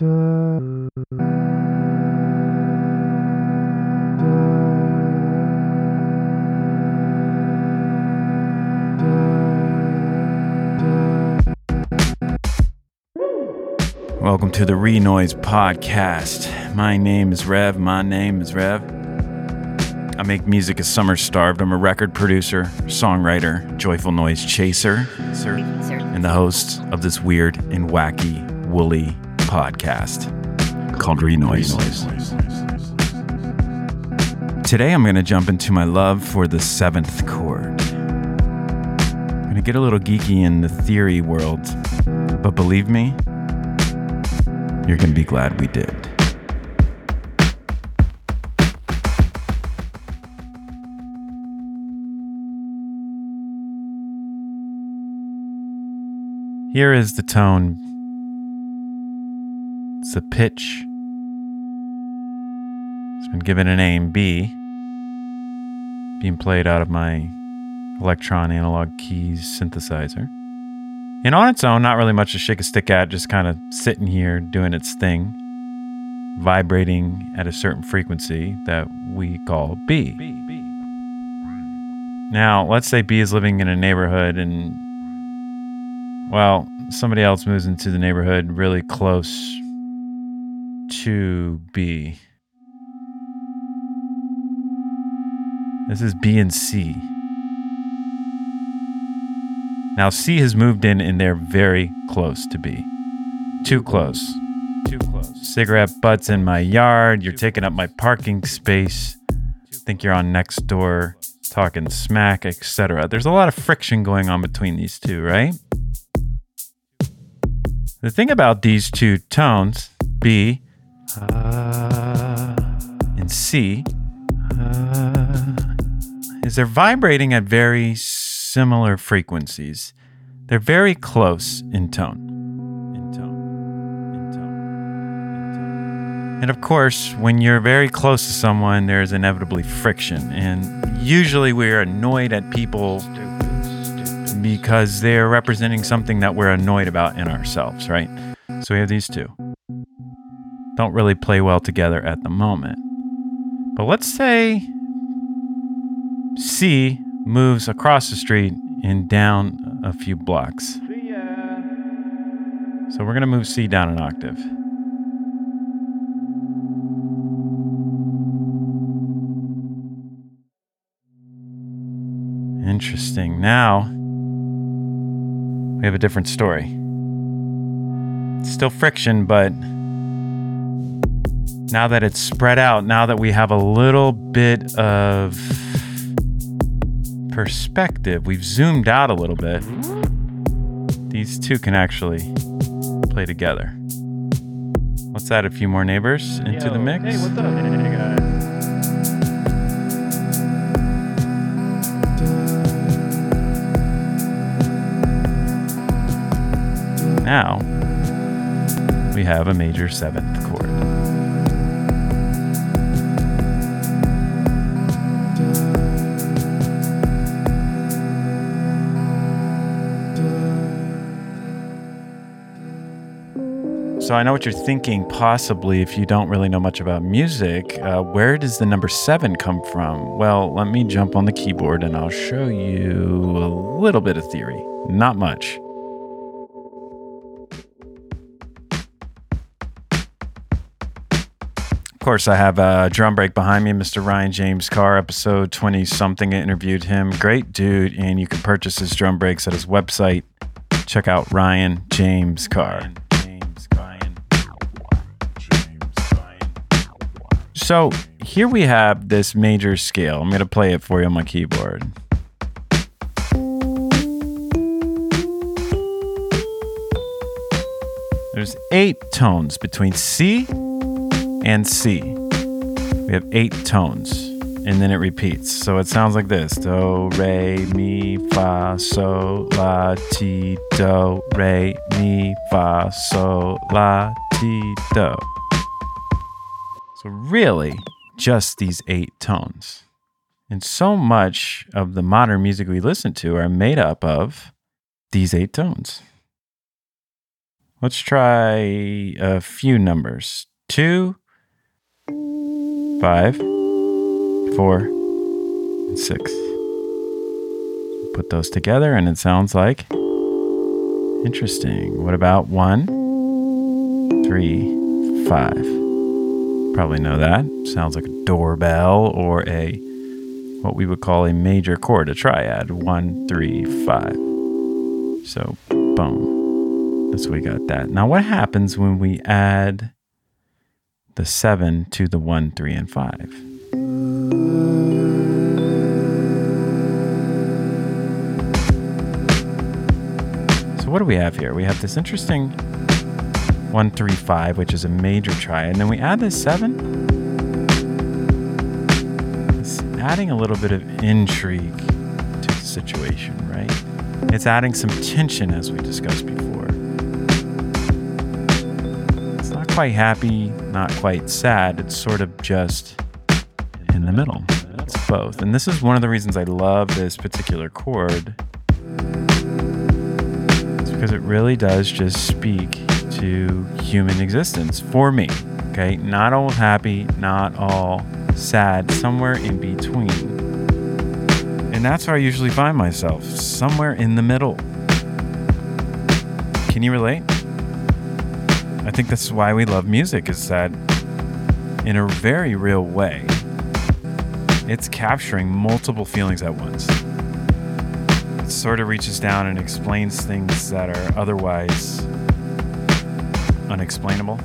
Welcome to the Renoise Podcast. My name is Rev. My name is Rev. I make music as summer starved. I'm a record producer, songwriter, joyful noise chaser, and the host of this weird and wacky, woolly podcast called Renoise. Today I'm going to jump into my love for the seventh chord. I'm going to get a little geeky in the theory world, but believe me, you're going to be glad we did. Here is the tone. It's a pitch. It's been given a name B, being played out of my Elektron analog keys synthesizer. And on its own, not really much to shake a stick at, just kind of sitting here doing its thing, vibrating at a certain frequency that we call B. B, B. Now, let's say B is living in a neighborhood and, well, somebody else moves into the neighborhood really close to B. This is B and C. Now C has moved in and they're very close to B. Too close. Too close. Cigarette butts in my yard. You're taking up my parking space. Think you're on next door, talking smack, etc. There's a lot of friction going on between these two, right? The thing about these two tones, B and C, uh, is they're vibrating at very similar frequencies. They're very close in tone. In tone. In tone. In tone. And of course, when you're very close to someone, there's inevitably friction. And usually we're annoyed at people because they're representing something that we're annoyed about in ourselves, right? So we have these two. Don't really play well together at the moment. But let's say C moves across the street and down a few blocks. So we're going to move C down an octave. Interesting. Now we have a different story. Still friction, but now that it's spread out, now that we have a little bit of perspective, we've zoomed out a little bit. These two can actually play together. Let's add a few more neighbors into Yo, the mix. Hey, what's up? Hey, guys. Now we have a major seventh chord. So I know what you're thinking, possibly, if you don't really know much about music. Uh, where does the number seven come from? Well, let me jump on the keyboard and I'll show you a little bit of theory. Not much. Of course, I have a drum break behind me, Mr. Ryan James Carr, episode 20 something. I interviewed him. Great dude. And you can purchase his drum breaks at his website. Check out Ryan James Carr. So here we have this major scale. I'm going to play it for you on my keyboard. There's eight tones between C and C. We have eight tones, and then it repeats. So it sounds like this Do, Re, Mi, Fa, Sol, La, Ti, Do, Re, Mi, Fa, Sol, La, Ti, Do. So, really, just these eight tones. And so much of the modern music we listen to are made up of these eight tones. Let's try a few numbers. Two, five, four, and six. Put those together and it sounds like interesting. What about one, three, five? Probably know that. Sounds like a doorbell or a what we would call a major chord, a triad. One, three, five. So, boom. That's we got that. Now, what happens when we add the seven to the one, three, and five? So, what do we have here? We have this interesting one, three, five, which is a major triad, and then we add this seven. It's adding a little bit of intrigue to the situation, right? It's adding some tension, as we discussed before. It's not quite happy, not quite sad. It's sort of just in the middle. It's both. And this is one of the reasons I love this particular chord. Because it really does just speak to human existence for me. Okay. Not all happy, not all sad, somewhere in between. And that's where I usually find myself, somewhere in the middle. Can you relate? I think that's why we love music, is that in a very real way, it's capturing multiple feelings at once. It sort of reaches down and explains things that are otherwise unexplainable.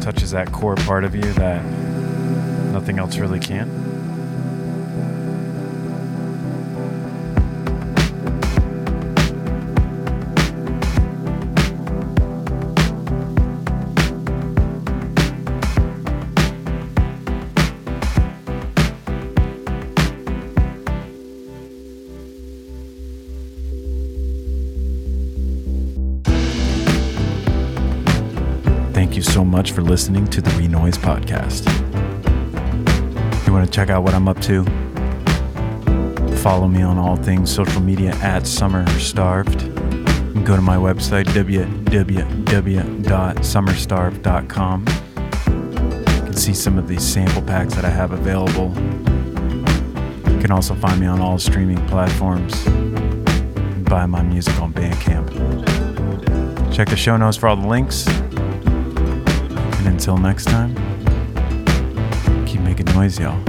Touches that core part of you that nothing else really can. You so much for listening to the Renoise podcast. If you want to check out what I'm up to, follow me on all things social media at Summer Starved. Go to my website, www.summerstarved.com. You can see some of these sample packs that I have available. You can also find me on all streaming platforms buy my music on Bandcamp. Check the show notes for all the links. And until next time, keep making noise, y'all.